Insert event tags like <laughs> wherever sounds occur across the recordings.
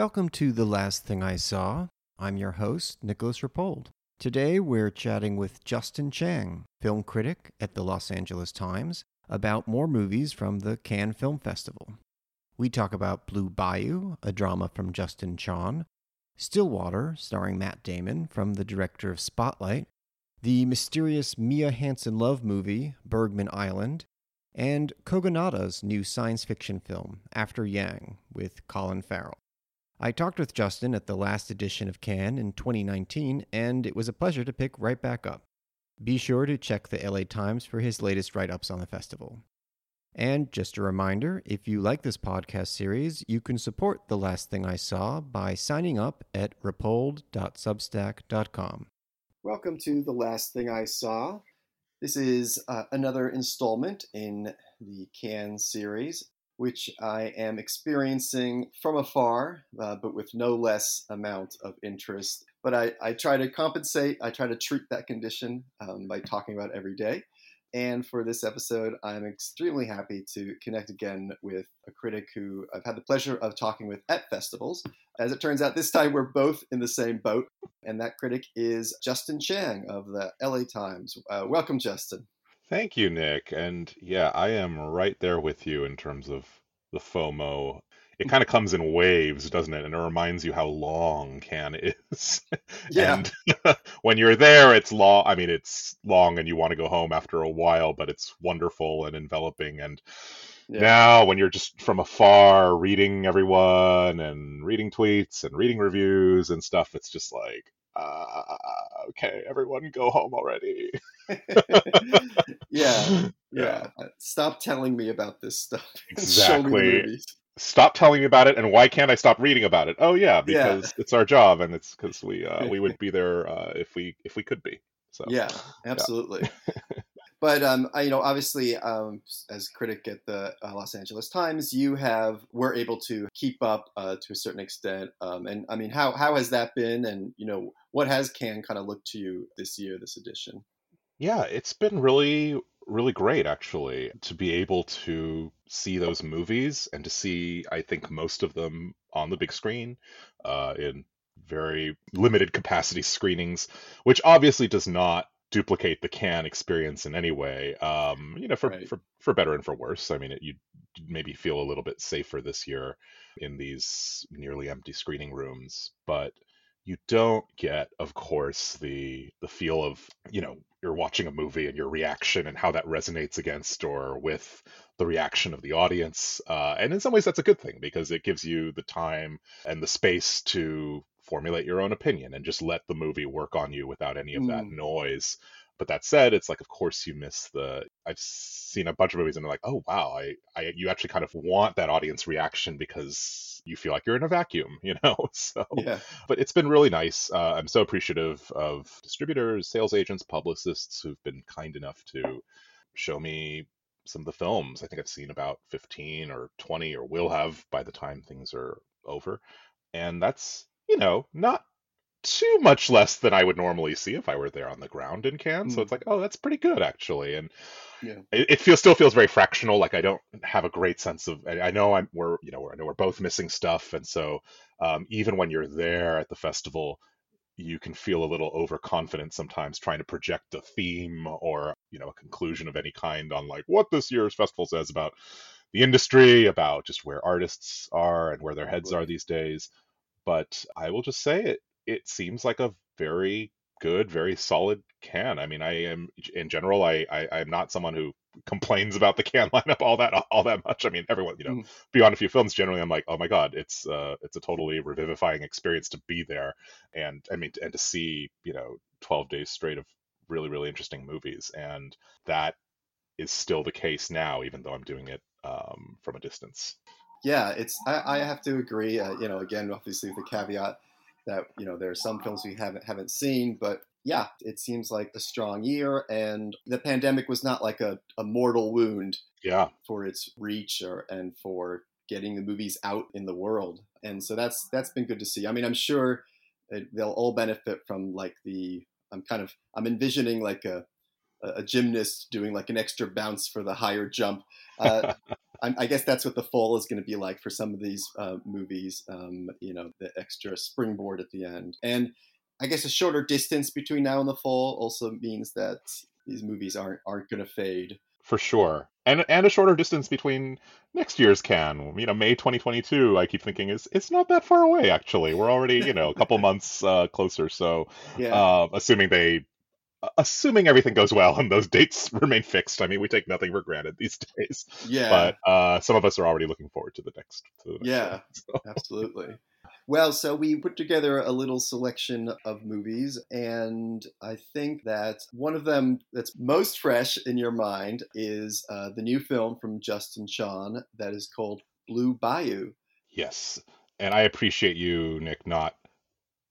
welcome to The Last Thing I Saw. I'm your host, Nicolas Rapold. Today we're chatting with Justin Chang, film critic at the Los Angeles Times, about more movies from the Cannes Film Festival. We talk about Blue Bayou, a drama from Justin Chon, Stillwater, starring Matt Damon, from the director of Spotlight, the mysterious Mia Hansen Love movie, Bergman Island, and Kogonada's new science fiction film, After Yang, with Colin Farrell. I talked with Justin at the last edition of Cannes in 2019, and it was a pleasure to pick right back up. Be sure to check the LA Times for his latest write ups on the festival. And just a reminder if you like this podcast series, you can support The Last Thing I Saw by signing up at rapold.substack.com. Welcome to The Last Thing I Saw. This is uh, another installment in the Cannes series which I am experiencing from afar, uh, but with no less amount of interest. But I, I, try to compensate, I try to treat that condition um, by talking about every day. And for this episode, I'm extremely happy to connect again with a critic who I've had the pleasure of talking with at festivals. As it turns out, this time we're both in the same boat. And that critic is Justin Chang of the LA Times. Uh, welcome, Justin. Thank you, Nick. And yeah, I am right there with you in terms of the FOMO. It kind of comes in waves, doesn't it? And it reminds you how long Cannes is. <laughs> Yeah. and <laughs> when you're there, it's long. I mean, it's long and you want to go home after a while, but it's wonderful and enveloping. And yeah. now, when you're just from afar reading everyone and reading tweets and reading reviews and stuff, it's just like, uh, okay, everyone go home already. <laughs> <laughs> yeah, yeah. Stop telling me about this stuff. <laughs> Exactly. Stop telling me about it, and why can't I stop reading about it? Oh yeah, because yeah. it's our job, and it's because we uh, we would be there uh, if we if we could be. So yeah, absolutely. Yeah. But um, I, you know, obviously, um, as critic at the uh, Los Angeles Times, you have were able to keep up uh, to a certain extent. Um, and I mean, how how has that been? And you know, what has Cannes kind of looked to you this year, this edition? Yeah, it's been really, really great actually to be able to see those movies and to see, I think, most of them on the big screen uh, in very limited capacity screenings, which obviously does not duplicate the Cannes experience in any way. Um, you know, for, right. for for better and for worse. I mean, it, you maybe feel a little bit safer this year in these nearly empty screening rooms, but you don't get of course the the feel of you know you're watching a movie and your reaction and how that resonates against or with the reaction of the audience uh, and in some ways that's a good thing because it gives you the time and the space to formulate your own opinion and just let the movie work on you without any of mm. that noise but that said, it's like, of course, you miss the. I've seen a bunch of movies and they're like, oh wow, I, I, you actually kind of want that audience reaction because you feel like you're in a vacuum, <laughs> you know. So, yeah. but it's been really nice. Uh, I'm so appreciative of distributors, sales agents, publicists who've been kind enough to show me some of the films. I think I've seen about 15 or 20, or will have by the time things are over, and that's you know not too much less than I would normally see if I were there on the ground in Cannes. Mm. So it's like, oh, that's pretty good actually, and yeah. it, it, feels still feels very fractional. Like I don't have a great sense of. I, I know I'm we're you know I know we're both missing stuff, and so um, even when you're there at the festival, you can feel a little overconfident sometimes trying to project a theme or you know a conclusion of any kind on like what this year's festival says about the industry, about just where artists are and where their heads are these days. But I will just say it it seems like a very good, very solid Cannes. I mean, I am in general, I, I am not someone who complains about the Cannes <laughs> lineup all that all that much. I mean, everyone, you know, mm. beyond a few films, generally, I'm like, oh my god, it's uh, it's a totally revivifying experience to be there, and I mean, and to see, you know, 12 days straight of really really interesting movies, and that is still the case now, even though I'm doing it um, from a distance. Yeah, it's I, I have to agree. Uh, you know, again, obviously with the caveat that you know there are some films we haven't haven't seen, but yeah, it seems like a strong year, and the pandemic was not like a, a mortal wound. Yeah. For its reach or and for getting the movies out in the world, and so that's that's been good to see. I mean, I'm sure they'll all benefit from like the. I'm kind of I'm envisioning like a a gymnast doing like an extra bounce for the higher jump. Uh, <laughs> I, I, guess that's what the fall is going to be like for some of these uh, movies. Um, you know, the extra springboard at the end, and I guess a shorter distance between now and the fall also means that these movies aren't aren't going to fade for sure. And and a shorter distance between next year's Cannes. You know, May 2022. I keep thinking is it's not that far away. Actually, we're already you know a couple <laughs> months uh, closer. So, yeah. uh, assuming they assuming everything goes well and those dates <laughs> remain fixed. I mean, we take nothing for granted these <laughs> days. Yeah. But uh, some of us are already looking forward to the next. To the next yeah, one, <laughs> so. absolutely. Well, so we put together a little selection of movies, and I think that one of them that's most fresh in your mind is uh, the new film from Justin Chon that is called Blue Bayou. Yes, and I appreciate you, Nick, not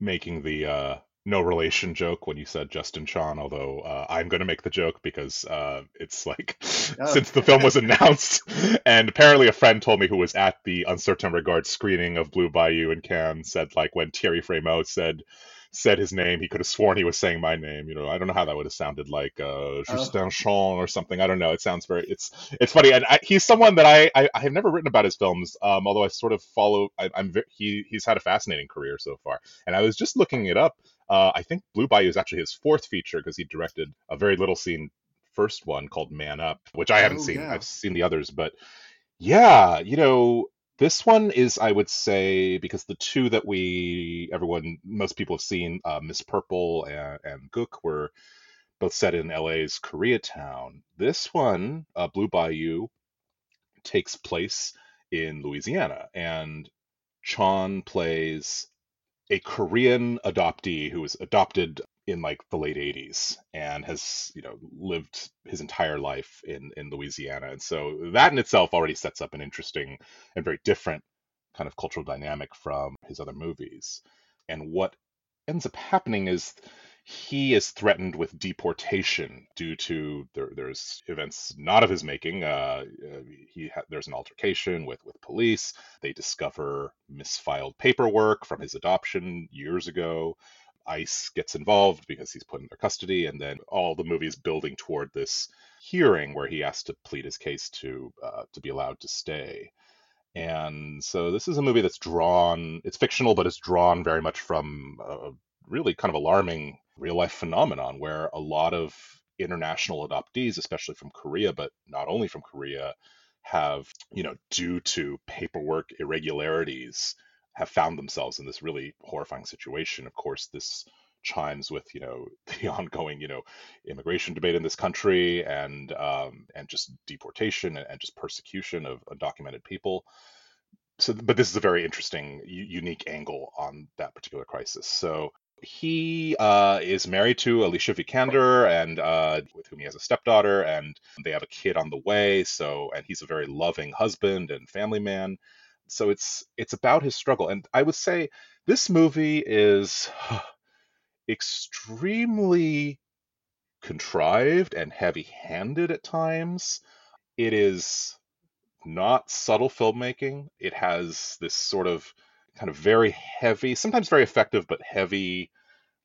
making the uh, no relation joke when you said Justin Chon, although uh, I'm going to make the joke because uh, it's like <laughs> oh. since the film was announced, <laughs> and apparently a friend told me who was at the Un Certain Regard screening of Blue Bayou in Cannes said like when Thierry Frémaux said said his name, he could have sworn he was saying my name. You know, I don't know how that would have sounded like uh, Justin oh. Chon or something. I don't know. It sounds very. It's it's funny, and I, he's someone that I, I, I have never written about his films. Um, although I sort of follow. I, am he he's had a fascinating career so far, and I was just looking it up. Uh, I think Blue Bayou is actually his fourth feature because he directed a very little seen first one called Man Up, which I haven't oh, seen. Yeah. I've seen the others, but yeah, you know, this one is, I would say, because the two that we, everyone, most people have seen, uh, Miss Purple and, and Gook, were both set in LA's Koreatown. This one, uh, Blue Bayou, takes place in Louisiana, and Chon plays a Korean adoptee who was adopted in like the late 80s and has you know lived his entire life in in Louisiana and so that in itself already sets up an interesting and very different kind of cultural dynamic from his other movies and what ends up happening is he is threatened with deportation due to there, there's events not of his making. Uh, uh he ha- there's an altercation with with police. They discover misfiled paperwork from his adoption years ago. ICE gets involved because he's put in their custody, and then all the movie is building toward this hearing where he has to plead his case to uh, to be allowed to stay. And so this is a movie that's drawn. It's fictional, but it's drawn very much from a really kind of alarming real life phenomenon where a lot of international adoptees, especially from Korea, but not only from Korea, have, you know, due to paperwork irregularities, have found themselves in this really horrifying situation. Of course, this chimes with you know <laughs> the ongoing you know immigration debate in this country and um, and just deportation and, and just persecution of undocumented people so but this is a very interesting unique angle on that particular crisis so he uh, is married to Alicia Vikander, and uh, with whom he has a stepdaughter, and they have a kid on the way. So, and he's a very loving husband and family man. So it's it's about his struggle, and I would say this movie is <sighs> extremely contrived and heavy-handed at times. It is not subtle filmmaking. It has this sort of kind of very heavy, sometimes very effective, but heavy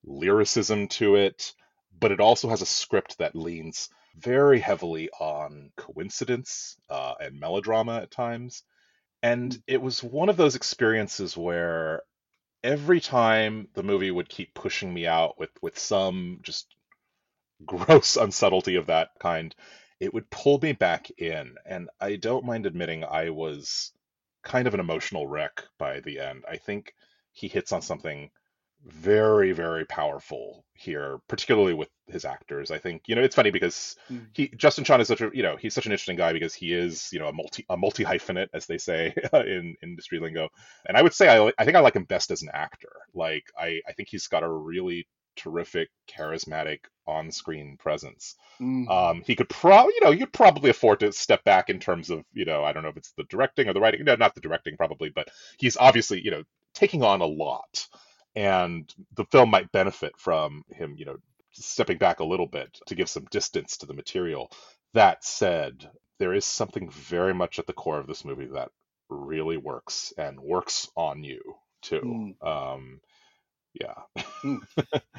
lyricism to it. But it also has a script that leans very heavily on coincidence uh, and melodrama at times. And it was one of those experiences where every time the movie would keep pushing me out with, with some just <laughs> gross unsubtlety of that kind, it would pull me back in. And I don't mind admitting I was kind of an emotional wreck by the end. I think he hits on something very very powerful here particularly with his actors. I think you know it's funny because mm. he justin chon is such a you know he's such an interesting guy because he is you know a multi a multi hyphenate as they say <laughs> in industry lingo. And i would say I, I think i like him best as an actor. Like i i think he's got a really terrific charismatic on-screen presence. Mm. um he could probably you know you'd probably afford to step back in terms of you know i don't know if it's the directing or the writing no not the directing probably but he's obviously you know taking on a lot and the film might benefit from him you know stepping back a little bit to give some distance to the material that said there is something very much at the core of this movie that really works and works on you too mm. um yeah mm.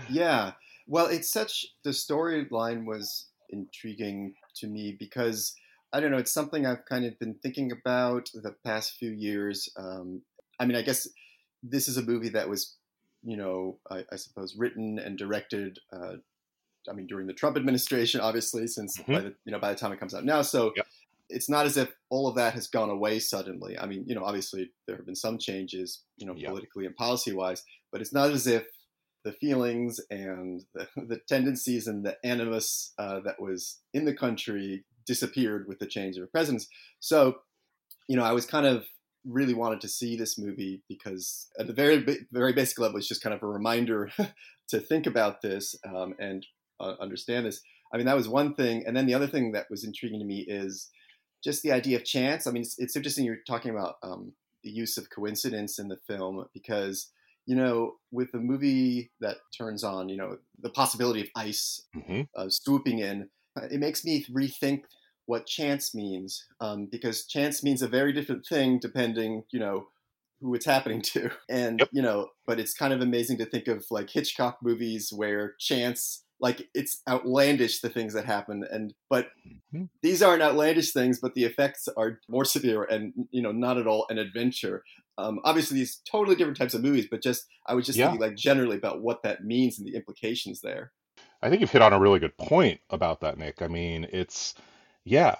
yeah well it's such the storyline was intriguing to me because I don't know. It's something I've kind of been thinking about the past few years. Um, I mean, I guess this is a movie that was, you know, I, I suppose written and directed. Uh, I mean, during the Trump administration, obviously, since mm-hmm. by the you know by the time it comes out now, so yep. it's not as if all of that has gone away suddenly. I mean, you know, obviously there have been some changes, you know, yep. politically and policy wise, but it's not as if the feelings and the, <laughs> the tendencies and the animus uh, that was in the country disappeared with the change of presidents. So, you know, I was kind of really wanted to see this movie because at the very very basic level, it's just kind of a reminder <laughs> to think about this um, and uh, understand this. I mean, that was one thing, and then the other thing that was intriguing to me is just the idea of chance. I mean, it's, it's interesting you're talking about um, the use of coincidence in the film because you know, with a movie that turns on, you know, the possibility of ICE mm-hmm. uh, swooping in, it makes me rethink what chance means um, because chance means a very different thing depending, you know, who it's happening to. <laughs> And, yep. you know, but it's kind of amazing to think of like Hitchcock movies where chance like it's outlandish the things that happen and but mm-hmm. these aren't outlandish things but the effects are more severe and you know not at all an adventure um, obviously these totally different types of movies but just i was just yeah. thinking like generally about what that means and the implications there i think you've hit on a really good point about that nick i mean it's yeah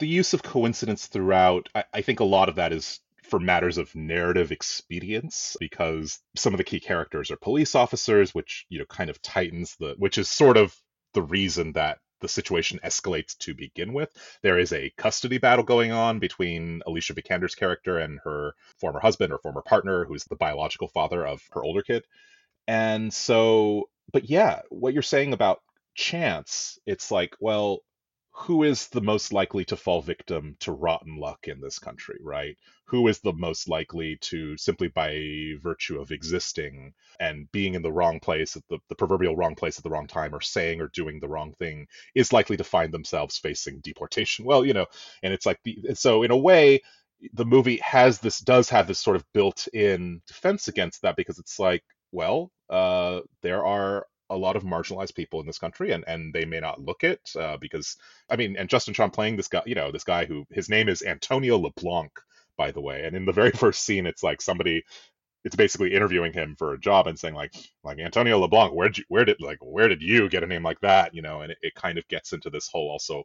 the use of coincidence throughout I, I think a lot of that is for matters of narrative expedience because some of the key characters are police officers which you know kind of tightens the which is sort of the reason that the situation escalates to begin with. There is a custody battle going on between Alicia Vikander's character and her former husband or former partner, who's the biological father of her older kid. And so, but yeah, what you're saying about chance, it's like, well, who is the most likely to fall victim to rotten luck in this country, right? Who is the most likely to simply by virtue of existing and being in the wrong place at the, the proverbial wrong place at the wrong time or saying or doing the wrong thing is likely to find themselves facing deportation? Well, you know, and it's like, the, so in a way, the movie has this, does have this sort of built in defense against that because it's like, well, uh, there are a lot of marginalized people in this country and and they may not look it uh, because i mean and justin chon playing this guy you know this guy who his name is antonio leblanc by the way and in the <laughs> very first scene it's like somebody it's basically interviewing him for a job and saying like like antonio leblanc where did you where did like where did you get a name like that? You know and it, it kind of gets into this whole also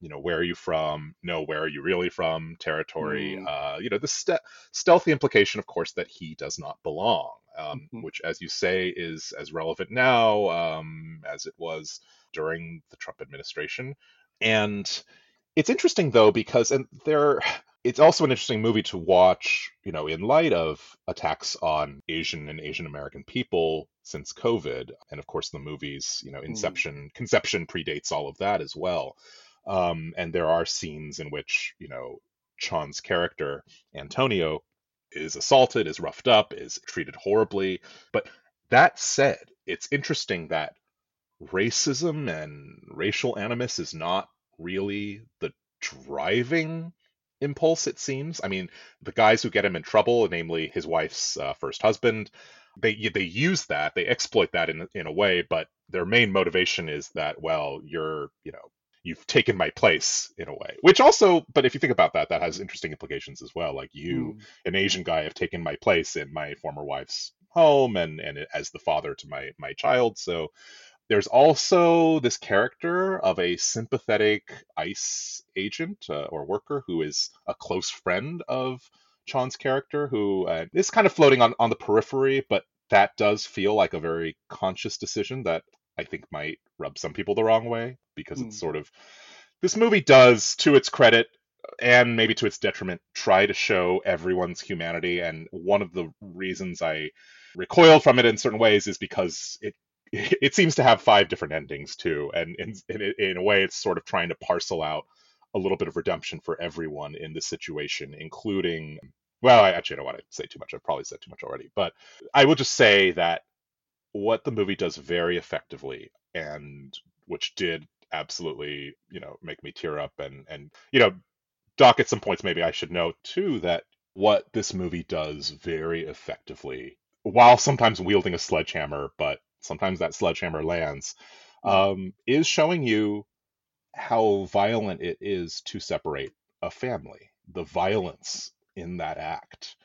you know where are you from? No where are you really from? territory mm. uh you know the st- stealthy implication of course that he does not belong um, mm-hmm. which, as you say, is as relevant now um, as it was during the Trump administration. And it's interesting though because and there it's also an interesting movie to watch, you know, in light of attacks on Asian and Asian American people since COVID, and of course the movies, you know, mm. Inception, mm. Conception predates all of that as well. Um, and there are scenes in which, you know, Chon's character Antonio is assaulted, is roughed up, is treated horribly. But that said, it's interesting that racism and racial animus is not really the driving impulse it seems i mean the guys who get him in trouble namely his wife's uh, first husband they they use that they exploit that in in a way but their main motivation is that well you're you know you've taken my place in a way. Which also but if you think about that that has interesting implications as well. Like you mm. an asian guy have taken my place in my former wife's home and and as the father to my my child. So there's also this character of a sympathetic ICE agent uh, or worker who is a close friend of Chon's character who uh, is kind of floating on, on the periphery, but that does feel like a very conscious decision that I think might rub some people the wrong way because mm. it's hmm. sort of this movie does, to its credit and maybe to its detriment, try to show everyone's humanity. And one of the reasons I recoiled from it in certain ways is because it <laughs> it seems to have five different endings too, and in, in, in a way, it's sort of trying to parcel out a little bit of redemption for everyone in this situation, including. Well, I actually don't want to say too much. I've probably said too much already, but I will just say that what the movie does very effectively and which did absolutely you know make me tear up and and you know dock at some points maybe i should note too that what this movie does very effectively while sometimes wielding a sledgehammer but sometimes that sledgehammer lands um, is showing you how violent it is to separate a family, the violence in that act.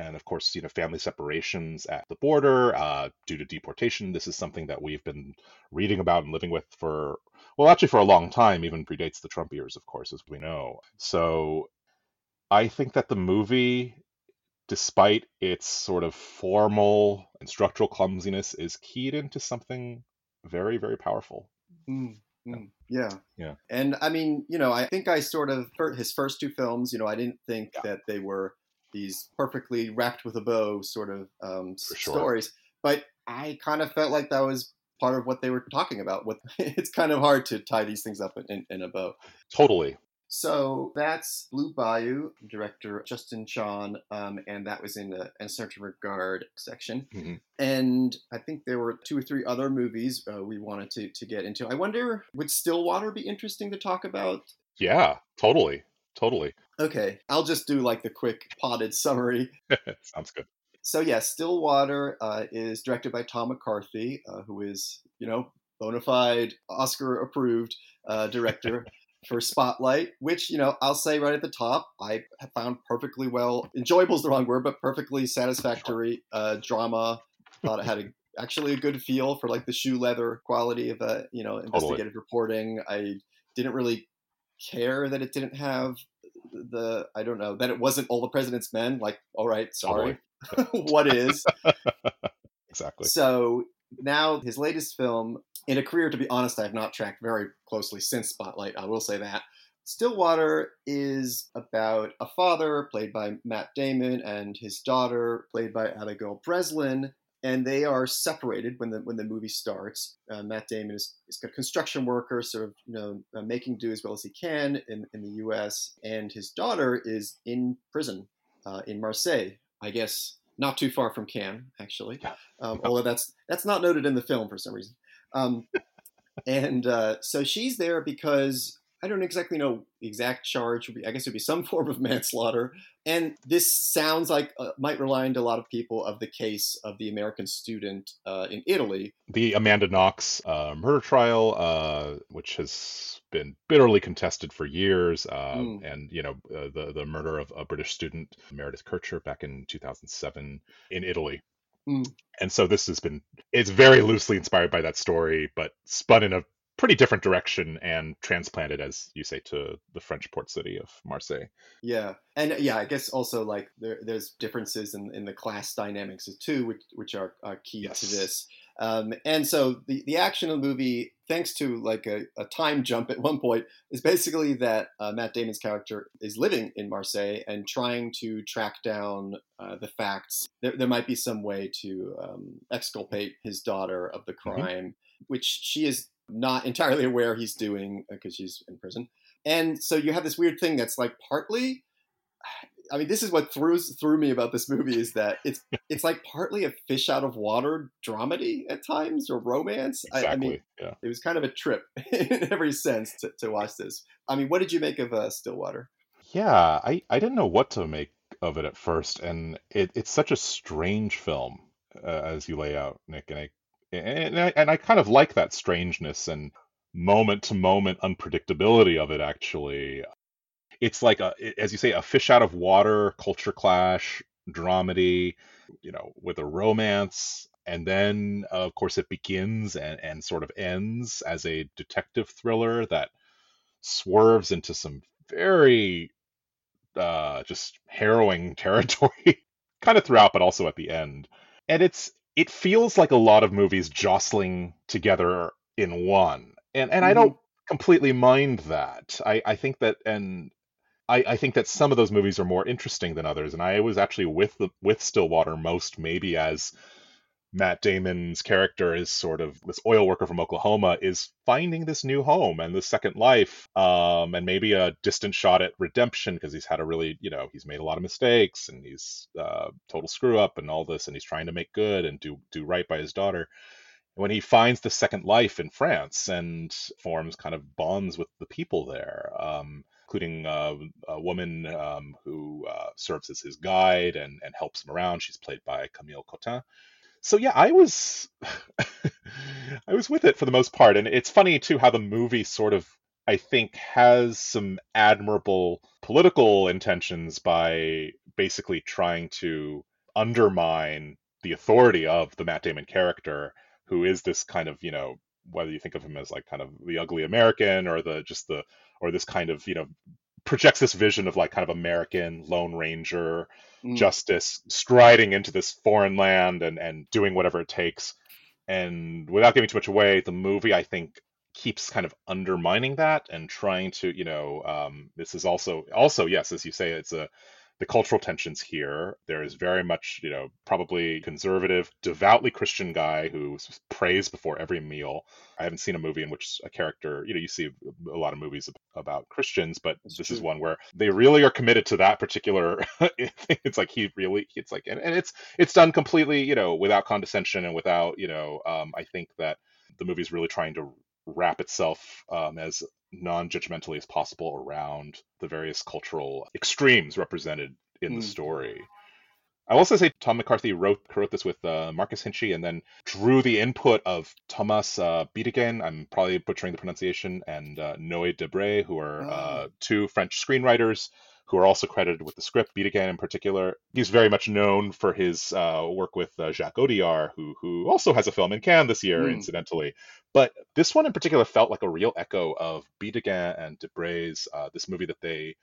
And of course, you know, family separations at the border uh, due to deportation. This is something that we've been reading about and living with for, well, actually for a long time, even predates the Trump years, of course, as we know. So I think that the movie, despite its sort of formal and structural clumsiness, is keyed into something very, very powerful. Mm, mm, yeah. Yeah. And I mean, you know, I think I sort of his first two films. You know, I didn't think Yeah. that they were these perfectly wrapped with a bow sort of um, sure. stories, but I kind of felt like that was part of what they were talking about. What <laughs> it's kind of hard to tie these things up in, in a bow. Totally. So that's Blue Bayou, director Justin Chon, um, and that was in the A Certain Regard section. Mhm. And I think there were two or three other movies uh, we wanted to, to get into. I wonder, would Stillwater be interesting to talk about? Yeah, totally. Totally. Okay, I'll just do like the quick potted summary. <laughs> Sounds good. So yeah, Stillwater uh, is directed by Tom McCarthy, uh, who is you know bona fide Oscar approved uh, director <laughs> for Spotlight, which you know I'll say right at the top, I have found perfectly well enjoyable is the wrong word, but perfectly satisfactory uh, drama. Thought it had a, actually a good feel for like the shoe leather quality of uh, you know investigative reporting. I didn't really care that it didn't have the I don't know that it wasn't all the president's men. Like, all right, oh, sorry, <laughs> what is? <laughs> Exactly. So now his latest film, in a career, to be honest, I have not tracked very closely since Spotlight. I will say that. Stillwater is about a father, played by Matt Damon, and his daughter, played by Abigail Breslin, and they are separated when the when the movie starts. Uh, Matt Damon is, is a construction worker, sort of you know uh, making do as well as he can in, in the U.S., and his daughter is in prison uh, in Marseille, I guess not too far from Cannes, actually. Um, although that's that's not noted in the film for some reason. Um, <laughs> and uh, so she's there because I don't exactly know the exact charge. Would be, I guess it would be some <laughs> form of manslaughter. And this sounds like uh, might remind a lot of people of the case of the American student uh, in Italy. The Amanda Knox uh, murder trial, uh, which has been bitterly contested for years, uh, Mm. and you know uh, the the murder of a British student, Meredith Kercher, back in 2007 in Italy. Mm. And so this has been it's very loosely inspired by that story, but spun in a pretty different direction and transplanted, as you say, to the French port city of Marseille. Yeah, and yeah, I guess also like there, there's differences in, in the class dynamics too, which which are, are key Yes. to this. Um, and so the the action of the movie, thanks to like a, a time jump at one point, is basically that uh, Matt Damon's character is living in Marseille and trying to track down uh, the facts. There, there might be some way to um, exculpate his daughter of the crime, which she is not entirely <laughs> aware he's doing because she's in prison. And so you have this weird thing that's like partly <sighs> I mean, this is what threw threw me about this movie is that it's it's like partly a fish out of water dramedy at times or romance. I, Exactly. I mean, yeah. it was kind of a trip <laughs> in every sense to, to watch this. I mean, what did you make of uh, Stillwater? Yeah, I, I didn't know what to make of it at first, and it, it's such a strange film uh, as you lay out, Nick, and I and I, and I kind of like that strangeness and moment to moment unpredictability of it. Actually, it's like a as you say a fish out of water culture clash dramedy, you know, with a romance. And then, of course, it begins and, and sort of ends as a detective thriller that swerves into some very uh, just harrowing <laughs> territory, kind of throughout, but also at the end. And it's it feels like a lot of movies jostling together in one, and and I don't mm-hmm. completely mind that. I I think that and. I, I think that some of those movies are more interesting than others, and I was actually with the with Stillwater most maybe as Matt Damon's character is sort of this oil worker from Oklahoma is finding this new home and this second life, um, and maybe a distant shot at redemption because he's had a really, you know, he's made a lot of mistakes and he's uh, total screw up and all this, and he's trying to make good and do do right by his daughter. When he finds the second life in France and forms kind of bonds with the people there, um, including uh, a woman um, who uh, serves as his guide and, and helps him around. She's played by Camille Cottin so yeah i was <laughs> i was with it for the most part and it's funny too how the movie sort of I think has some admirable political intentions by basically trying to undermine the authority of the Matt Damon character, who is this kind of, you know, whether you think of him as like kind of the ugly American or the just the or this kind of, you know, projects this vision of like kind of American Lone Ranger mm. justice striding into this foreign land and and doing whatever it takes. And without giving too much away, the movie I think keeps kind of undermining that and trying to, you know, um, this is also also yes, as you say, it's a the cultural tensions here. There is very much, you know, probably conservative, devoutly Christian guy who prays before every meal. I haven't seen a movie in which a character, you know, you see a lot of movies about Christians, but That's this true. is one where they really are committed to that particular. <laughs> it's like he really, it's like, and, and it's it's done completely, you know, without condescension and without, you know, um, I think that the movie's really trying to wrap itself um, as non-judgmentally as possible around the various cultural extremes represented in mm. the story. I will also say Tom McCarthy wrote wrote this with uh, Marcus Hinchey and then drew the input of Thomas uh, Bidegain, I'm probably butchering the pronunciation, and uh, Noé Debré, who are oh. uh, two French screenwriters who are also credited with the script. Bidegain in particular, he's very much known for his uh, work with uh, Jacques Audiard, who who also has a film in Cannes this year, mm. incidentally. But this one in particular felt like a real echo of Bidegain and Debré's uh, this movie that they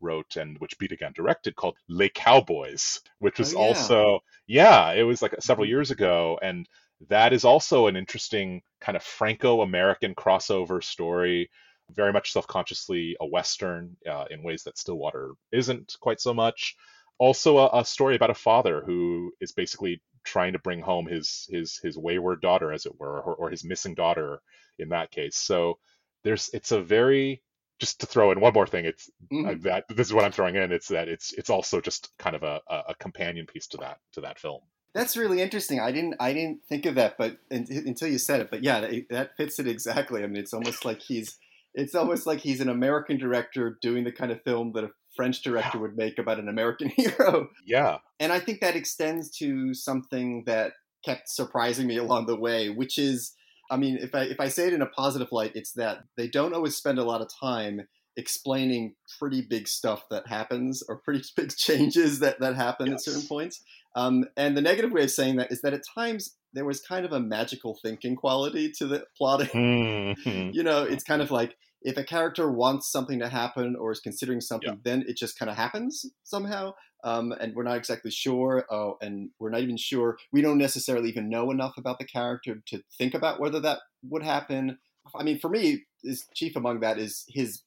wrote and which Bidegain directed called Les Cowboys, which was oh, yeah. also yeah, it was like several mm-hmm. years ago, and that is also an interesting kind of Franco-American crossover story very much self-consciously a western uh, in ways that Stillwater isn't quite so much. Also, a, a, story about a father who is basically trying to bring home his his his wayward daughter, as it were, or, or his missing daughter in that case. So there's it's a very just to throw in one more thing, it's mm-hmm. uh, that this is what I'm throwing in. It's that it's it's also just kind of a, a companion piece to that to that film. That's really interesting. I didn't I didn't think of that, but until you said it. But yeah, that, that fits it exactly. I mean, it's almost like he's it's almost like he's an American director doing the kind of film that a French director would make about an American <laughs> hero. Yeah. And I think that extends to something that kept surprising me along the way, which is I mean, if I if I say it in a positive light, it's that they don't always spend a lot of time explaining pretty big stuff that happens or pretty <laughs> big changes that, that happen yes. at certain points. Um, and the negative way of saying that is that at times there was kind of a magical thinking quality to the plotting. Mm-hmm. <laughs> you know, it's kind of like if a character wants something to happen or is considering something, yeah. then it just kind of happens somehow. Um, and we're not exactly sure. Oh, and we're not even sure. We don't necessarily even know enough about the character to think about whether that would happen. I mean, for me, is chief among that is his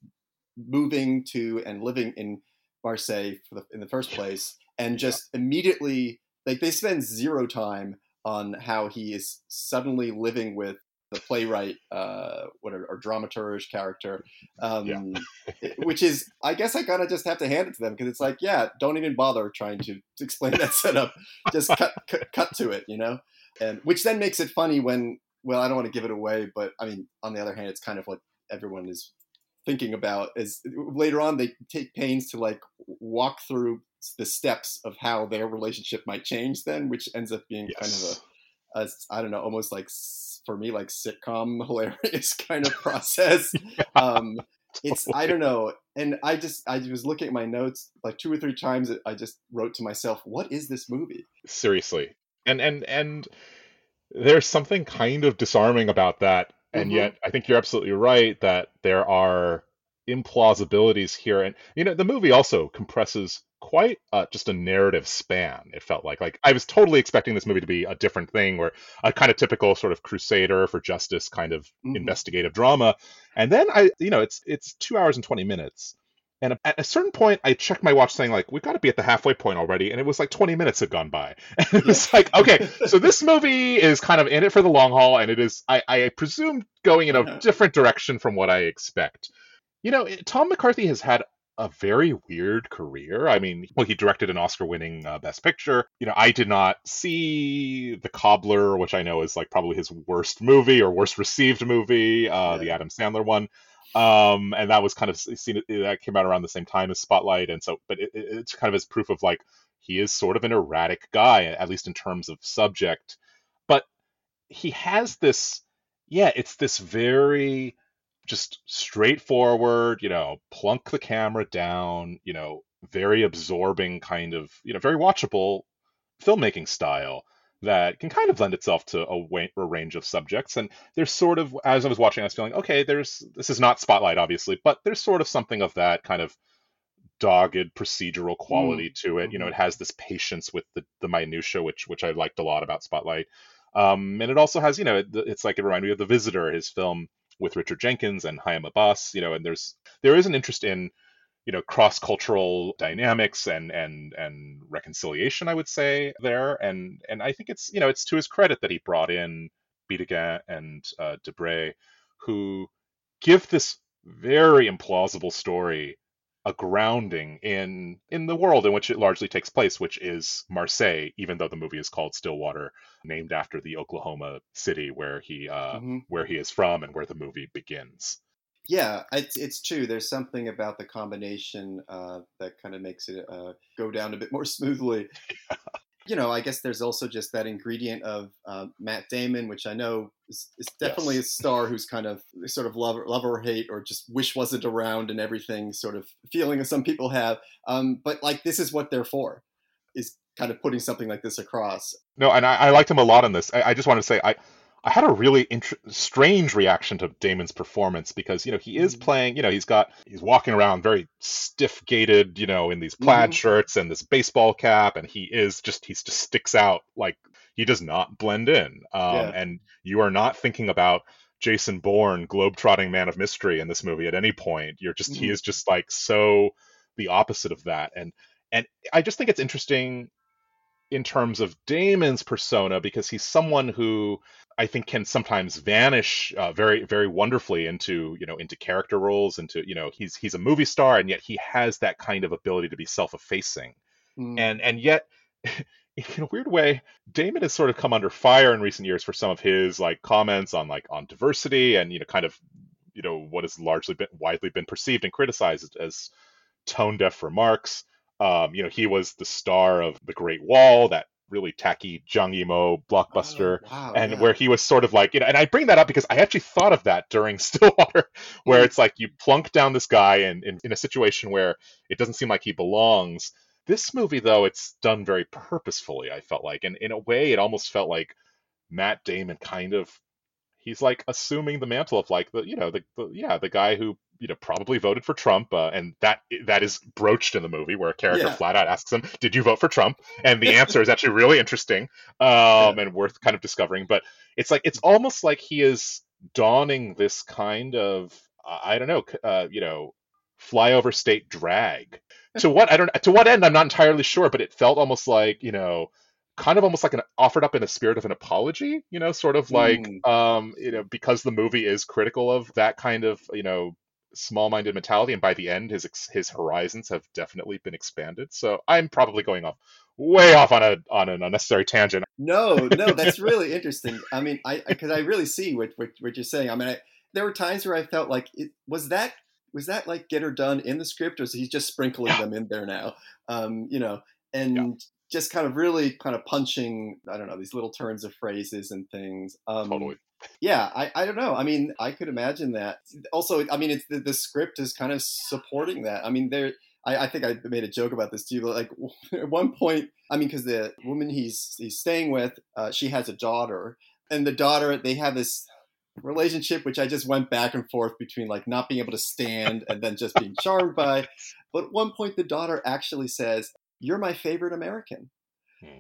moving to and living in Marseille the, in the first place, and just immediately like they spend zero time on how he is suddenly living with the playwright, uh, what or dramaturge character, um, <laughs> yeah. which is, I guess, I kind of just have to hand it to them because it's like, yeah, don't even bother trying to, to <laughs> explain that setup, just cut, cut, cut to it, you know, and which then makes it funny when, well, I don't want to give it away, but I mean, on the other hand, it's kind of what everyone is thinking about is later on they take pains to like walk through the steps of how their relationship might change then which ends up being yes. kind of a, a I don't know almost like for me like sitcom <laughs> hilarious kind of process <laughs> yeah, um it's totally. I don't know and I just I was looking at my notes like two or three times I just wrote to myself what is this movie seriously and and and there's something kind of disarming about that and mm-hmm. yet I think you're absolutely right that there are implausibilities here and you know the movie also compresses quite uh, just a narrative span it felt like like i was totally expecting this movie to be a different thing or a kind of typical sort of crusader for justice kind of mm-hmm. investigative drama and then i you know it's it's two hours and 20 minutes and at a certain point, I checked my watch saying, like, we've got to be at the halfway point already. And it was like 20 minutes had gone by. <laughs> And it was like, okay, <laughs> so this movie is kind of in it for the long haul. And it is, I, I presume, going in a different direction from what I expect. You know, Tom McCarthy has had a very weird career. I mean, well, he directed an Oscar-winning uh, Best Picture. You know, I did not see The Cobbler, which I know is like probably his worst movie or worst received movie, uh, yeah. the Adam Sandler one um, and that was kind of seen that came out around the same time as Spotlight, and so but it, it's kind of as proof of like he is sort of an erratic guy, at least in terms of subject, but he has this, yeah, it's this very just straightforward, you know, plunk the camera down, you know, very absorbing kind of, you know, very watchable filmmaking style that can kind of lend itself to a, wa- a, range of subjects. And there's sort of, as I was watching, I was feeling, okay, there's this is not Spotlight, obviously, but there's sort of something of that kind of dogged procedural quality mm. to it. You know, mm-hmm. it has this patience with the the minutia, which which I liked a lot about Spotlight. Um, and it also has, you know, it, it's like it reminded me of The Visitor, his film with Richard Jenkins and Hiam Abbass. You know, and there's there is an interest in you know cross cultural dynamics and and and reconciliation i would say there and and i think it's you know it's to his credit that he brought in Bidegain and uh, Debré who give this very implausible story a grounding in in the world in which it largely takes place, which is Marseille, even though the movie is called Stillwater, named after the Oklahoma city where he uh, mm-hmm. where he is from and where the movie begins. Yeah, it's, it's true. There's something about the combination uh, that kind of makes it uh, go down a bit more <laughs> smoothly. You know, I guess there's also just that ingredient of uh, Matt Damon, which I know is, is definitely yes. a star who's kind of sort of love, love or hate or just wish wasn't around and everything sort of feeling some people have. Um, but like, this is what they're for, is kind of putting something like this across. No, and I, I liked him a lot in this. I, I just want to say, I, I had a really int- strange reaction to Damon's performance because you know he is mm-hmm. playing. You know he's got he's walking around very stiff gaited. You know in these plaid mm-hmm. shirts and this baseball cap, and he is just he just sticks out like he does not blend in. Um, yeah. And you are not thinking about Jason Bourne, globe-trotting man of mystery in this movie at any point. You're just mm-hmm. he is just like so the opposite of that. And and I just think it's interesting in terms of Damon's persona because he's someone who I think can sometimes vanish uh, very very wonderfully into you know into character roles into you know he's he's a movie star and yet he has that kind of ability to be self-effacing mm. and and yet <laughs> in a weird way Damon has sort of come under fire in recent years for some of his like comments on like on diversity and you know kind of you know what has largely been widely been perceived and criticized as tone deaf remarks um, you know he was the star of the Great Wall that really tacky Zhang Yimou blockbuster, oh, wow, and yeah. where he was sort of like, you know, and I bring that up because I actually thought of that during <laughs> Stillwater, where it's like you plunk down this guy in, in, in a situation where it doesn't seem like he belongs. This movie, though, it's done very purposefully. I felt like, and in a way, it almost felt like Matt Damon kind of he's like assuming the mantle of like the you know the, the yeah the guy who you know probably voted for Trump, uh, and that that is broached in the movie where a character yeah. flat out asks him, "Did you vote for Trump?" And the answer is actually really interesting um, yeah. and worth kind of discovering. But it's like it's almost like he is donning this kind of I don't know, uh, you know, flyover state drag. <laughs> to what I don't to what end I'm not entirely sure, but it felt almost like you know kind of almost like an offered up in a spirit of an apology you know sort of like mm. um you know because the movie is critical of that kind of you know small-minded mentality, and by the end, his his horizons have definitely been expanded. So I'm probably going off way off on a on an unnecessary tangent. No, no, <laughs> that's really interesting. I mean, I because I, I, really see what, what, what you're saying. I mean, I, there were times where I felt like it, was that was that like get her done in the script, or is he just sprinkling yeah. them in there now? Um, you know, and yeah. just kind of really kind of punching I don't know these little turns of phrases and things. Um, totally yeah I, I don't know i mean i could imagine that also i mean it's the, the script is kind of supporting that i mean there I, I think I made a joke about this too. But like <laughs> at one point, I mean, because the woman he's he's staying with, uh, she has a daughter, and the daughter they have this relationship which I just went back and forth between like not being able to stand and then just being charmed by. <laughs> But at one point, the daughter actually says, "You're my favorite American."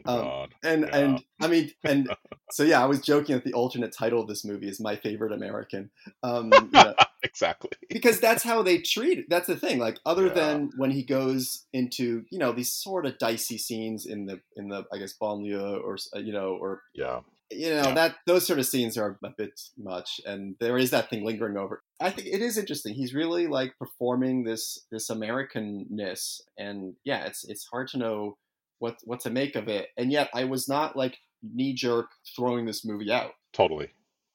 Oh, um, and yeah. and I mean and <laughs> so yeah, I was joking that the alternate title of this movie is "My Favorite American." Um, you know, <laughs> exactly because that's how they treat. It. That's the thing. Like other yeah. than when he goes into you know these sort of dicey scenes in the in the I guess banlieue or you know or yeah you know yeah. that those sort of scenes are a bit much and there is that thing lingering over i think it is interesting he's really like performing this this americanness and yeah it's it's hard to know what what to make of it. And yet I was not like knee jerk throwing this movie out. Totally.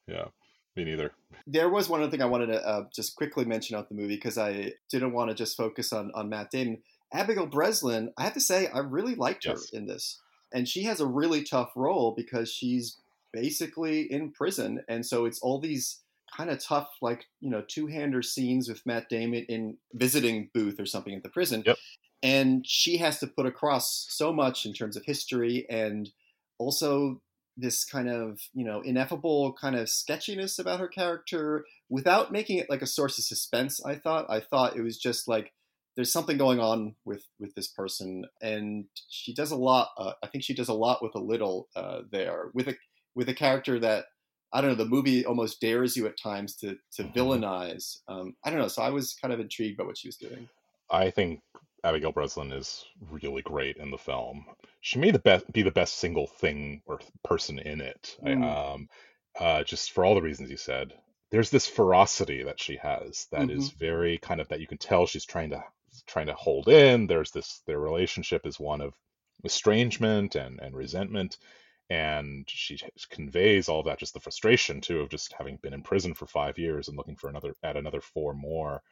Yeah. Me neither. There was one other thing I wanted to uh, just quickly mention out the movie because I didn't want to just focus on on Matt Damon. Abigail Breslin, I have to say, I really liked her in this, and she has a really tough role because she's basically in prison, and so it's all these kind of tough, like you know, two-hander scenes with Matt Damon in visiting Booth or something at the prison. Yep. And she has to put across so much in terms of history and also this kind of you know ineffable kind of sketchiness about her character without making it like a source of suspense i thought. I thought it was just like there's something going on with with this person. And she does a lot uh, i think she does a lot with a little uh, there with a with a character that i don't know the movie almost dares you at times to to Mm-hmm. villainize. Um, i don't know. So i was kind of intrigued by what she was doing. I think Abigail Breslin is really great in the film. She may the best be the best single thing or person in it. I, Mm. um, uh, just for all the reasons you said. There's this ferocity that she has that is Mhm. very kind of that you can tell she's trying to trying to hold in. There's this their relationship is one of estrangement and and resentment, and she conveys all that just the frustration too of just having been in prison for five years and looking for another at another four more.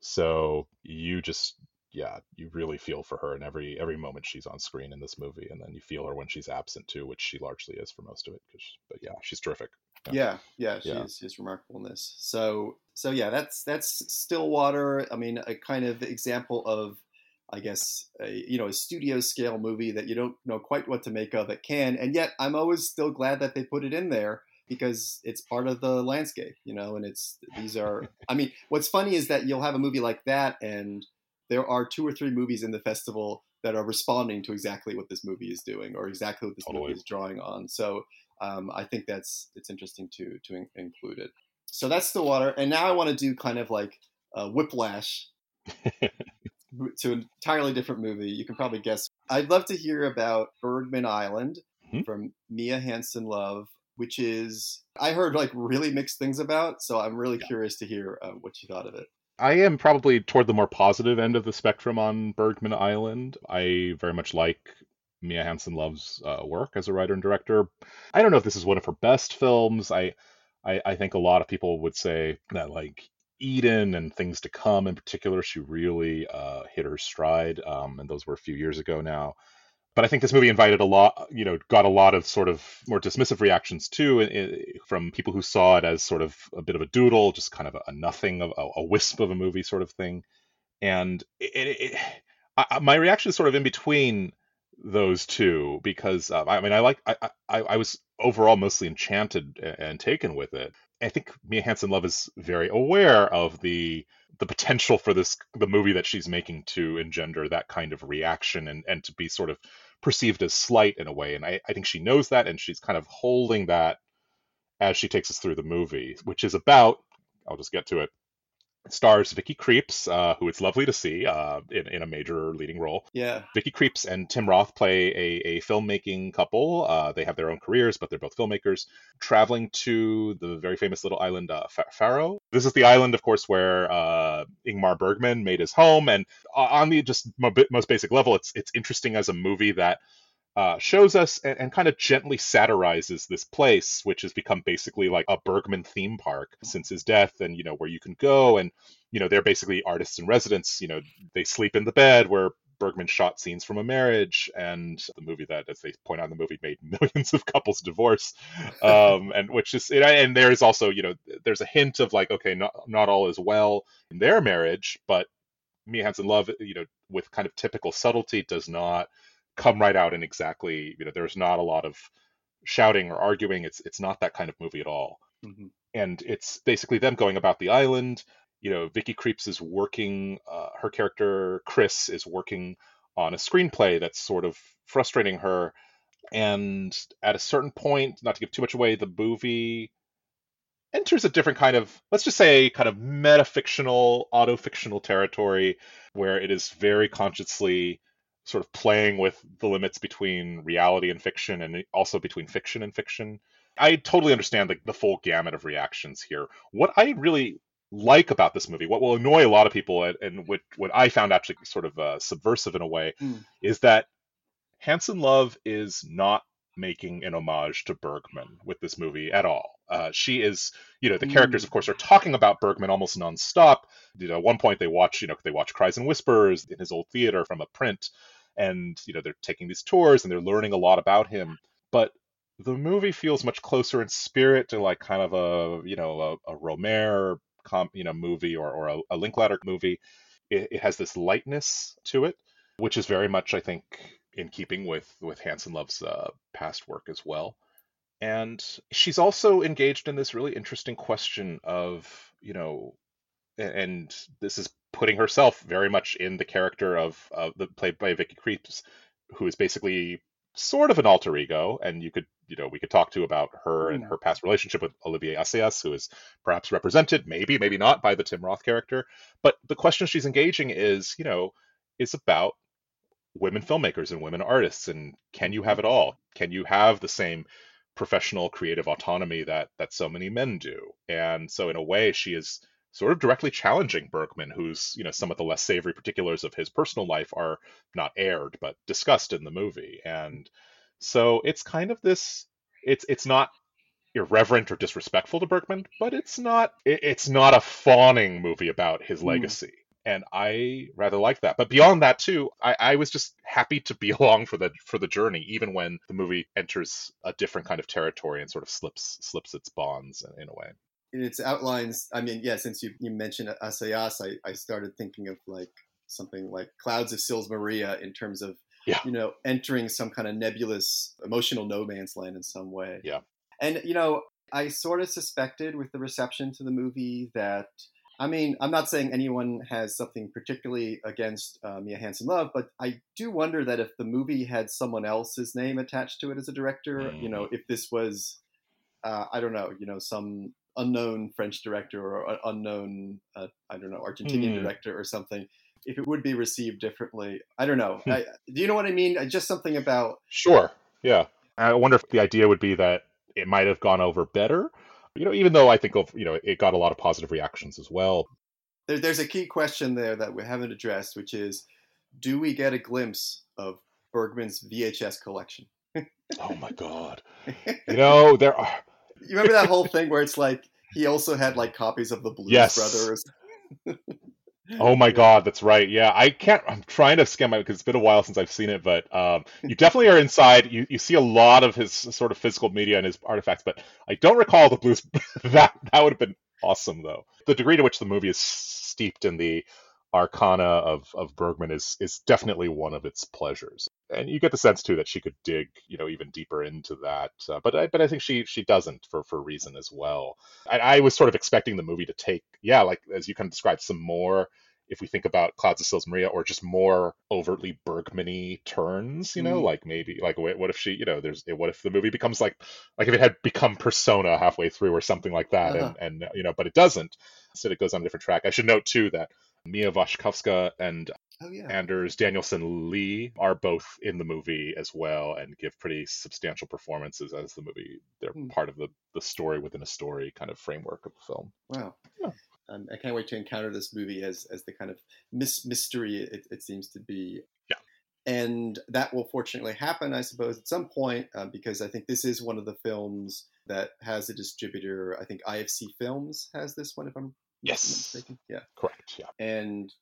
So you just yeah, you really feel for her in every every moment she's on screen in this movie, and then you feel her when she's absent too, which she largely is for most of it. but yeah, she's terrific. yeah yeah she Yeah. she's remarkable in this so so yeah that's that's stillwater i mean a kind of example of i guess a you know a studio scale movie that you don't know quite what to make of it can and yet i'm always still glad that they put it in there because it's part of the landscape you know and it's these are <laughs> i mean what's funny is that you'll have a movie like that and there are two or three movies in the festival that are responding to exactly what this movie is doing or exactly what this Totally. movie is drawing on so um, I think that's it's interesting to to in- include it. So that's the water, and now I want to do kind of like uh, Whiplash <laughs> to an entirely different movie. You can probably guess. I'd love to hear about Bergman Island Mhm. from Mia Hansen Love, which is I heard like really mixed things about. So I'm really Yeah. curious to hear uh, what you thought of it. I am probably toward the more positive end of the spectrum on Bergman Island. I very much like Mia Hansen Love's uh, work as a writer and director. I don't know if this is one of her best films. I, I, I think a lot of people would say that like Eden and Things to Come in particular, she really uh, hit her stride, um, and those were a few years ago now. But I think this movie invited a lot, you know, got a lot of sort of more dismissive reactions too, from people who saw it as sort of a bit of a doodle, just kind of a, a nothing, of a, a wisp of a movie sort of thing. And it, I, my reaction is sort of in between those two because uh, I mean I like I, I I was overall mostly enchanted and taken with it. I think Mia Hansen Love is very aware of the the potential for this the movie that she's making to engender that kind of reaction and and to be sort of perceived as slight in a way. And I, I think she knows that and she's kind of holding that as she takes us through the movie, which is about I'll just get to it. It stars Vicky Krieps, uh, who it's lovely to see uh, in, in a major leading role. Yeah, Vicky Krieps and Tim Roth play a, a filmmaking couple. Uh, they have their own careers, but they're both filmmakers, traveling to the very famous little island uh, Faro. This is the island, of course, where uh, Ingmar Bergman made his home. And uh, on the just most basic level, it's it's interesting as a movie that uh, shows us and, and kind of gently satirizes this place, which has become basically like a Bergman theme park since his death, and you know where you can go, and you know they're basically artists in residence. You know they sleep in the bed where Bergman shot scenes from a marriage, and the movie that, as they point out in the movie, made <laughs> millions of couples divorce, um, and which is and there is also you know there's a hint of like okay not not all is well in their marriage, but Mia Hansen Love, you know, with kind of typical subtlety, does not come right out and exactly, you know, there's not a lot of shouting or arguing. It's it's not that kind of movie at all. hmm And it's basically them going about the island. You know, Vicky Krieps is working. Uh, her character Chris is working on a screenplay that's sort of frustrating her. And at a certain point, not to give too much away, the movie enters a different kind of, let's just say, kind of metafictional, autofictional territory where it is very consciously sort of playing with the limits between reality and fiction and also between fiction and fiction. I totally understand the, the full gamut of reactions here. What I really like about this movie, what will annoy a lot of people, and, and what, what I found actually sort of uh, subversive in a way, Mm. is that Hansen Love is not making an homage to Bergman with this movie at all. Uh, she is, you know, the characters, Mm. of course, are talking about Bergman almost nonstop. You know, at one point they watch, you know, they watch Cries and Whispers in his old theater from a print, and you know they're taking these tours and they're learning a lot about him. But the movie feels much closer in spirit to like kind of a you know a, a Rohmer com, you know movie or, or a, a Linklater movie. It, it, has this lightness to it, which is very much I think in keeping with with Hansen Love's uh, past work as well. And she's also engaged in this really interesting question of you know, and this is putting herself very much in the character of, of the played by Vicky Krieps, who is basically sort of an alter ego, and you could you know we could talk to about her and hmm. her past relationship with Olivier Assayas, who is perhaps represented, maybe maybe not by the Tim Roth character. But the question she's engaging is you know is about women filmmakers and women artists, and can you have it all? Can you have the same professional creative autonomy that that so many men do? And so in a way, she is sort of directly challenging Bergman, whose you know some of the less savory particulars of his personal life are not aired but discussed in the movie, and so it's kind of this. It's it's not irreverent or disrespectful to Bergman, but it's not it, it's not a fawning movie about his hmm. legacy. Mm. And I rather like that. But beyond that too, I, I was just happy to be <laughs> along for the for the journey, even when the movie enters a different kind of territory and sort of slips slips its bonds in, in a way in its outlines, I mean, yeah, since you, you mentioned Assayas, I, I started thinking of like something like Clouds of Sils Maria in terms of, yeah. you know, entering some kind of nebulous emotional no man's land in some way. Yeah. And, you know, I sort of suspected with the reception to the movie that, I mean, I'm not saying anyone has something particularly against uh, Mia Hansen Love, but I do wonder that if the movie had someone else's name attached to it as a director, mm. you know, mm. if this was, uh, I don't know, you know, some unknown French director or unknown, uh, I don't know, Argentinian mm. director or something, if it would be received differently. I don't know. Hmm. I, do you know what I mean? Just something about. Sure. Yeah. I wonder if the idea would be that it might have gone over better. You know, even though I think of, you know, it got a lot of positive reactions as well. There, there's a key question there that we haven't addressed, which is, do we get a glimpse of Bergman's VHS collection? oh my God! <laughs> You know, there are you remember that whole thing where it's like he also had like copies of the Blues yes. Brothers. <laughs> oh my god, that's right. Yeah, I can't. I'm trying to scan my because it's been a while since I've seen it, but um, you definitely are inside. You you see a lot of his sort of physical media and his artifacts, but I don't recall the blues. <laughs> that that would have been awesome though. The degree to which the movie is steeped in the arcana of of Bergman is is definitely one of its pleasures. And you get the sense too that she could dig, you know, even deeper into that. Uh, but I but I think she she doesn't for for reason as well. I, I was sort of expecting the movie to take, yeah, like as you kind of described, some more. If we think about Clouds of Sils Maria, or just more overtly Bergmany turns, you know, mm. like maybe like what if she, you know, there's what if the movie becomes like like if it had become Persona halfway through or something like that, uh-huh. and and you know, but it doesn't. So it goes on a different track. I should note too that Mia Wasikowska and oh, yeah. Anders Danielsen Lie are both in the movie as well and give pretty substantial performances as the movie. They're hmm. part of the, the story within a story kind of framework of the film. Wow. Yeah. Um, I can't wait to encounter this movie as, as the kind of mis- mystery it, it seems to be. Yeah. And that will fortunately happen, I suppose, at some point, uh, because I think this is one of the films that has a distributor. I think IFC Films has this one, if I'm Yes. Yeah. Correct. Yeah. And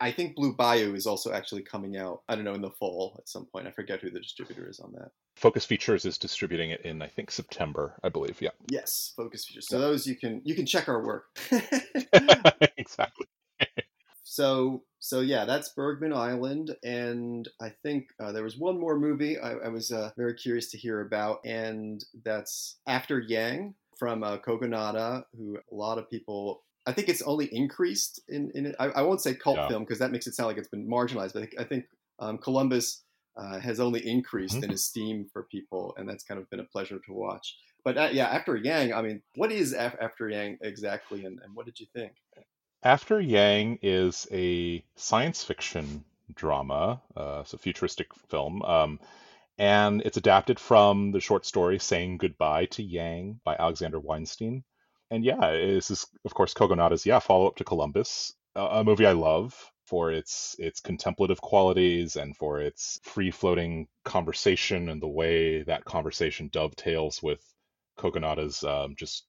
I think Blue Bayou is also actually coming out. I don't know in the fall at some point. I forget who the distributor is on that. Focus Features is distributing it in I think September, I believe. Yeah. Yes, Focus Features. So yeah. those you can you can check our work. <laughs> <laughs> exactly. so so yeah, that's Bergman Island, and I think uh, there was one more movie I, I was uh, very curious to hear about, and that's After Yang from uh, Kogonada, who a lot of people I think it's only increased in, in I, I won't say cult yeah. film because that makes it sound like it's been marginalized, but I think um, Columbus uh, has only increased mm-hmm. in esteem for people, and that's kind of been a pleasure to watch. But uh, yeah, After Yang, I mean, what is After Yang exactly, and, and what did you think? After Yang is a science fiction drama, uh, it's a futuristic film. Um, and it's adapted from the short story Saying Goodbye to Yang by Alexander Weinstein and yeah, this is of course Kogonada's yeah follow up to Columbus, a movie I love for its its contemplative qualities and for its free floating conversation and the way that conversation dovetails with Kogonada's um, just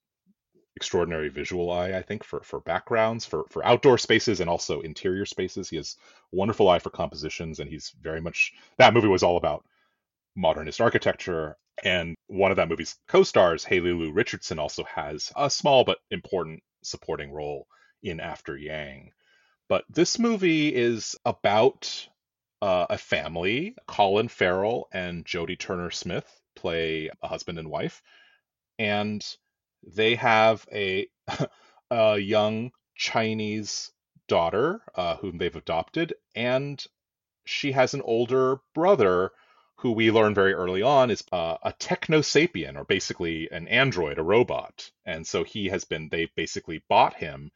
extraordinary visual eye. I think for for backgrounds, for for outdoor spaces and also interior spaces, he has wonderful eye for compositions, and he's very much that movie was all about modernist architecture and one of that movie's co-stars, Haley Lu Richardson, also has a small but important supporting role in After Yang. But this movie is about uh, a family. Colin Farrell and Jodie Turner Smith play a husband and wife, and they have a <laughs> a young Chinese daughter uh, whom they've adopted, and she has an older brother who we learn very early on is uh, a techno sapien, or basically an android, a robot. And so he has been, they basically bought him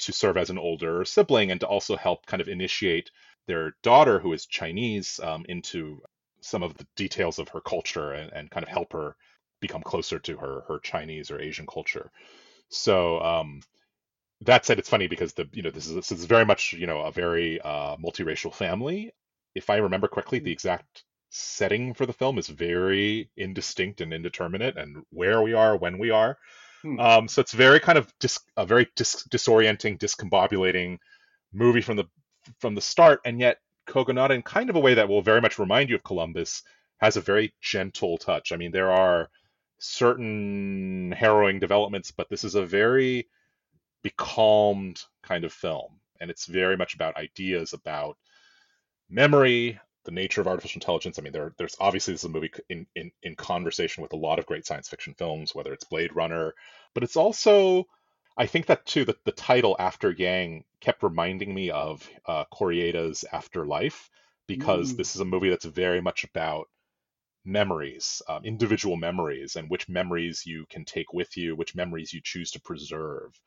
to serve as an older sibling and to also help kind of initiate their daughter, who is Chinese, um, into some of the details of her culture and, and kind of help her become closer to her her Chinese or Asian culture. So um, that said, it's funny because the you know this is this is very much you know a very uh, multiracial family. If I remember correctly, the mm. exact setting for the film is very indistinct and indeterminate, and where we are, when we are. Hmm. Um, so it's very kind of dis- a very dis- disorienting, discombobulating movie from the from the start, and yet Kogonada, in kind of a way that will very much remind you of Columbus, has a very gentle touch. I mean, there are certain harrowing developments, but this is a very becalmed kind of film. And it's very much about ideas about memory, the nature of artificial intelligence. I mean, there, there's obviously this is a movie in, in, in conversation with a lot of great science fiction films, whether it's Blade Runner, but it's also, I think that too, that the title After Yang kept reminding me of uh, Afterlife, because mm. this is a movie that's very much about memories, um, individual memories, and which memories you can take with you, which memories you choose to preserve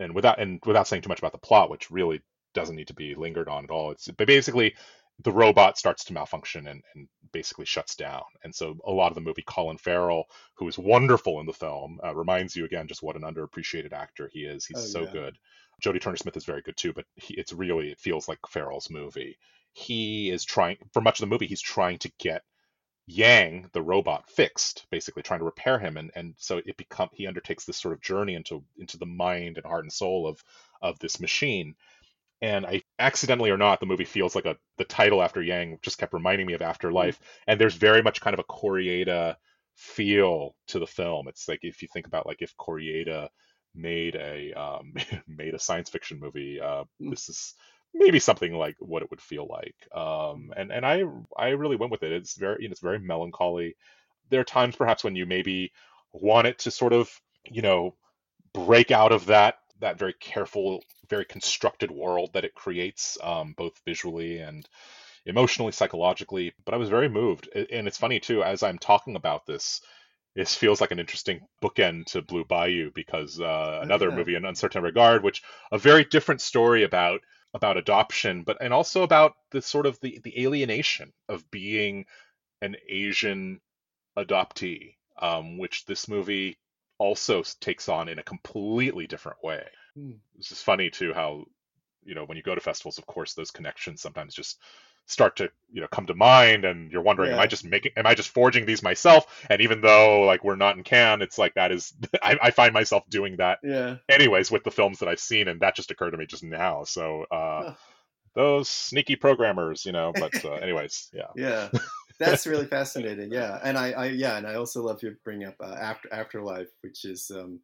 and without and without saying too much about the plot, which really doesn't need to be lingered on at all. It's basically the robot starts to malfunction and, and basically shuts down. And so a lot of the movie, Colin Farrell, who is wonderful in the film, uh, reminds you again just what an underappreciated actor he is. He's oh, so yeah. good. Jodie Turner Smith is very good too, but he, it's really it feels like Farrell's movie. He is trying for much of the movie. He's trying to get Yang, the robot, fixed, basically trying to repair him, and and so it become he undertakes this sort of journey into into the mind and heart and soul of of this machine. And I accidentally or not, the movie feels like a the title after Yang just kept reminding me of Afterlife, mm-hmm. and there's very much kind of a Koreeda feel to the film. It's like if you think about like if Koreeda made a um, <laughs> made a science fiction movie, uh, mm-hmm. this is maybe something like what it would feel like. Um, and and I I really went with it. It's very you know, it's very melancholy. There are times perhaps when you maybe want it to sort of you know break out of that that very careful, very constructed world that it creates, um, both visually and emotionally, psychologically. But I was very moved, and it's funny too. As I'm talking about this, this feels like an interesting bookend to Blue Bayou because uh, another yeah. movie, Un Certain Regard, which a very different story about about adoption, but and also about the sort of the, the alienation of being an Asian adoptee, um, which this movie also takes on in a completely different way. Mm. This is funny too how you know when you go to festivals, of course, those connections sometimes just start to you know come to mind and you're wondering yeah. am i just making am i just forging these myself and even though like we're not in Cannes it's like that is <laughs> I, I, find myself doing that yeah anyways with the films that i've seen and that just occurred to me just now so uh huh. those sneaky programmers you know but uh, anyways yeah <laughs> yeah that's really fascinating yeah and I, I yeah and i also love you bring up uh, after afterlife which is um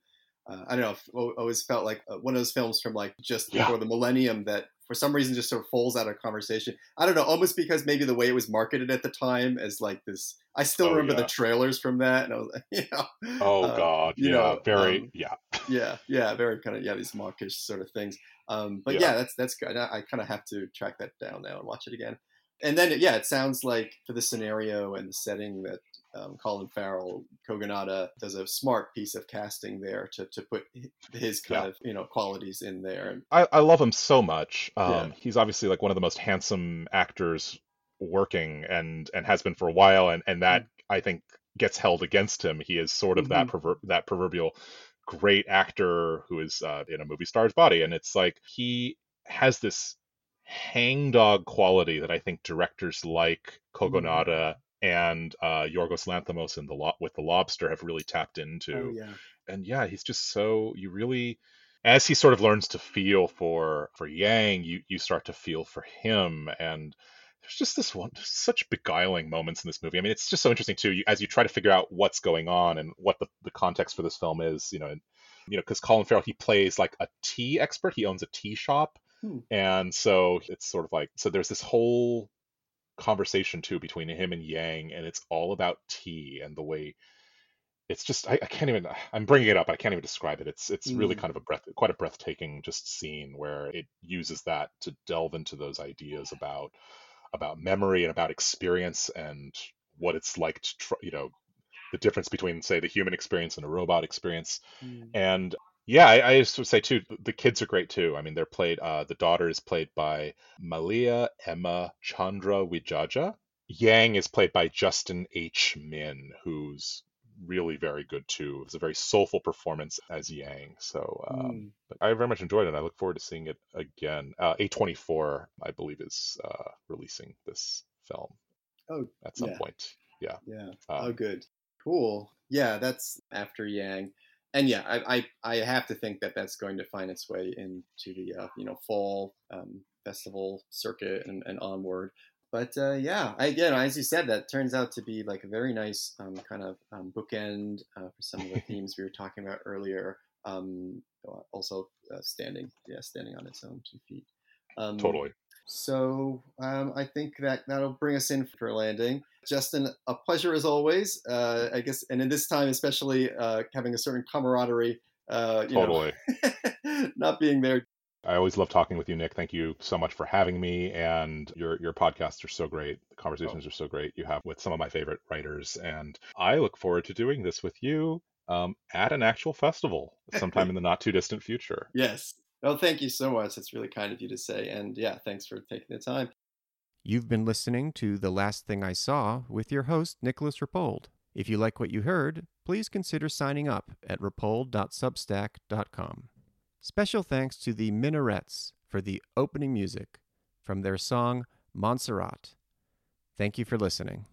uh, I don't know. Always felt like uh, one of those films from like just before yeah. the millennium that for some reason just sort of falls out of conversation. I don't know, almost because maybe the way it was marketed at the time as like this. I still oh, remember yeah. the trailers from that, and I was like, <laughs> you know, oh uh, god, you yeah, know, very, um, yeah, yeah, <laughs> yeah, very kind of yeah, these mawkish sort of things. Um, but yeah. yeah, that's that's good. I, I kind of have to track that down now and watch it again. And then yeah, it sounds like for the scenario and the setting that um, Colin Farrell, Kogonada does a smart piece of casting there to, to put his kind yeah. of you know qualities in there. I, I love him so much. Um, yeah. He's obviously like one of the most handsome actors working and and has been for a while, and and that mm-hmm. I think gets held against him. He is sort of mm-hmm. that that proverbial great actor who is uh, in a movie star's body, and it's like he has this hangdog quality that I think directors like mm-hmm. Kogonada and uh, Yorgos Lanthimos in the lo- with the Lobster have really tapped into. Oh, yeah. And yeah, he's just so you really as he sort of learns to feel for for Yang, you you start to feel for him and there's just this one, such beguiling moments in this movie. I mean, it's just so interesting too, you, as you try to figure out what's going on and what the, the context for this film is. You know, and you know, because Colin Farrell he plays like a tea expert. He owns a tea shop, hmm. and so it's sort of like so there's this whole conversation too between him and Yang, and it's all about tea and the way it's just I, I, can't even I'm bringing it up I can't even describe it it's it's mm. really kind of a breath quite a breathtaking just scene where it uses that to delve into those ideas about about memory and about experience and what it's like to try, you know the difference between say the human experience and a robot experience mm. and yeah I, I, just would say too the kids are great too I mean they're played uh, the daughter is played by Malia Emma Chandra Wijaja Yang is played by Justin H. Min, who's really very good too. It's a very soulful performance as Yang. So, um, mm. but I very much enjoyed it. I look forward to seeing it again. Uh, A24, I believe, is uh, releasing this film. Oh, at some yeah. point. Yeah. Yeah. Um, oh, good. Cool. Yeah, that's after Yang. And yeah, I, I, I have to think that that's going to find its way into the uh, you know fall um, festival circuit and, and onward but uh, yeah, again, as you said, that turns out to be like a very nice um, kind of um, bookend uh, for some of the themes we were talking about earlier. Um, also, uh, standing, yeah, standing on its own two feet. Um, totally. So um, I think that that'll bring us in for landing. Justin, a pleasure as always. Uh, I guess, and in this time, especially uh, having a certain camaraderie. Uh, totally. Know, <laughs> not being there I always love talking with you, Nick. Thank you so much for having me. And your your podcasts are so great. The conversations oh. are so great you have with some of my favorite writers. And I look forward to doing this with you um, at an actual festival sometime in the not too distant future. <laughs> Yes. Well, thank you so much. It's really kind of you to say. And yeah, thanks for taking the time. You've been listening to The Last Thing I Saw with your host, Nicolas Rapold. If you like what you heard, please consider signing up at rapold.substack.com. Special thanks to the Minarets for the opening music from their song Monserrate. Thank you for listening.